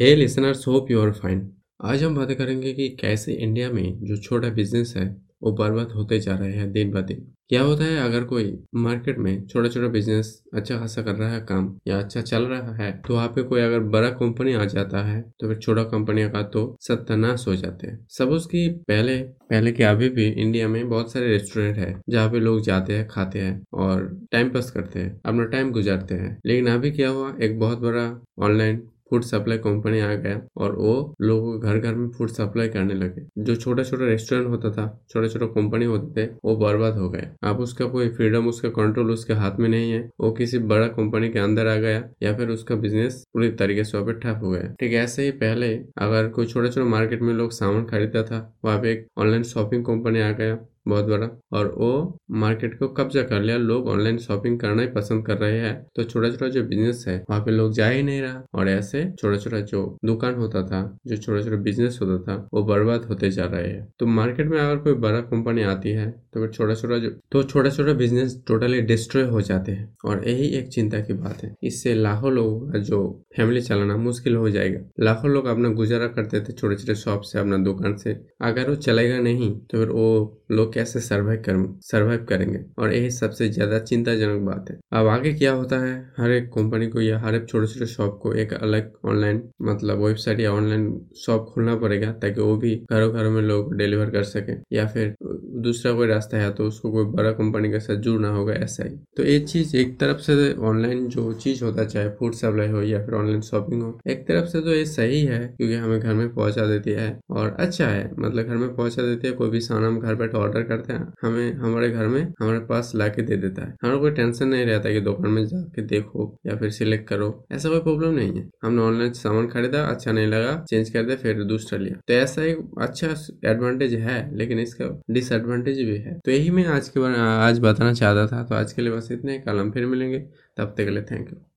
Hey listeners hope you are fine आज हम बातें करेंगे कि कैसे इंडिया में जो छोटा बिज़नेस है, वो बर्बाद होते जा रहे हैं दिन ब दिन। क्या होता है, अगर कोई मार्केट में छोटा छोटा बिज़नेस अच्छा खासा कर रहा है, काम या अच्छा चल रहा है तो वहाँ पे कोई अगर बड़ा कंपनी आ जाता है तो फिर छोटा कंपनियों का तो सत्यानाश हो जाते हैं। सब उसकी पहले पहले के अभी भी इंडिया में बहुत सारे रेस्टोरेंट है, जहाँ पे लोग जाते हैं, खाते हैं और टाइम पास करते हैं, अपना टाइम गुजारते हैं। लेकिन अभी क्या हुआ, एक बहुत बड़ा ऑनलाइन फ़ूड सप्लाई कंपनी आ गया और वो लोगों के घर घर में फ़ूड सप्लाई करने लगे। जो छोटा छोटा रेस्टोरेंट होता था छोटा छोटा कंपनी होते थे, वो बर्बाद हो गए। अब उसका कोई फ्रीडम उसका कंट्रोल उसके हाथ में नहीं है। वो किसी बड़ा कंपनी के अंदर आ गया या फिर उसका बिज़नेस पूरी तरीके से ठप हो गया। ठीक ऐसे ही पहले अगर कोई छोटा छोटा मार्केट में लोग सामान खरीदता था, वहाँ पे एक ऑनलाइन शॉपिंग कंपनी आ गया। बहुत बड़ा। और वो मार्केट को कब्जा कर लिया। लोग ऑनलाइन शॉपिंग करना ही पसंद कर रहे हैं। तो छोटा छोटा जो बिज़नेस है, वहाँ पे लोग जा ही नहीं रहा। और ऐसे छोटा छोटा जो दुकान होता था, जो छोटा छोटा बिज़नेस होता था, वो बर्बाद होते जा रहे हैं। तो मार्केट में अगर कोई बड़ा कंपनी आती है तो फिर छोटा छोटा जो तो छोटा छोटा बिज़नेस टोटली डिस्ट्रॉय हो जाते हैं। और यही एक चिंता की बात है। इससे लाखों लोगों का जो फैमिली चलाना मुश्किल हो जाएगा। लाखों लोग अपना गुजारा करते थे छोटे छोटे शॉप से, अपना दुकान से। अगर वो चलेगा नहीं तो फिर वो लोग कैसे सर्वाइव कर सर्वाइव करेंगे? और यही सबसे ज़्यादा चिंताजनक बात है। अब आगे क्या होता है? हर एक कंपनी को या हर एक छोटे छोटे शॉप को एक अलग ऑनलाइन मतलब वेबसाइट या ऑनलाइन शॉप खोलना पड़ेगा, ताकि वो भी घरों घरों में लोग डिलीवर कर सके। या फिर दूसरा कोई रास्ता है तो उसको कोई बड़ा कंपनी के साथ जुड़ना होगा ऐसा ही। तो ये चीज़ एक तरफ़ से ऑनलाइन जो चीज़ होता चाहे फ़ूड सप्लाई हो या फिर ऑनलाइन शॉपिंग हो, एक तरफ़ से तो ये सही है क्योंकि हमें घर में पहुँचा देती है। और अच्छा है मतलब घर में पहुँचा देती है, कोई भी सामान हम घर बैठे ऑर्डर करते हैं, हमें, हमारे घर में हमारे पास ला के दे देता है। हमारा कोई टेंशन नहीं रहता कि दुकान में जाके देखो या फिर सिलेक्ट करो, ऐसा कोई प्रॉब्लम नहीं है। हमने ऑनलाइन सामान खरीदा अच्छा नहीं लगा चेंज कर दिया, फिर दूसरा लिया। तो ऐसा एक अच्छा एडवांटेज है, लेकिन इसका डिसएडवांटेज भी है। तो यही मैं आज के बार आज बताना चाहता था। तो आज के लिए बस इतने कल हम फिर मिलेंगे। तब तक के लिए थैंक यू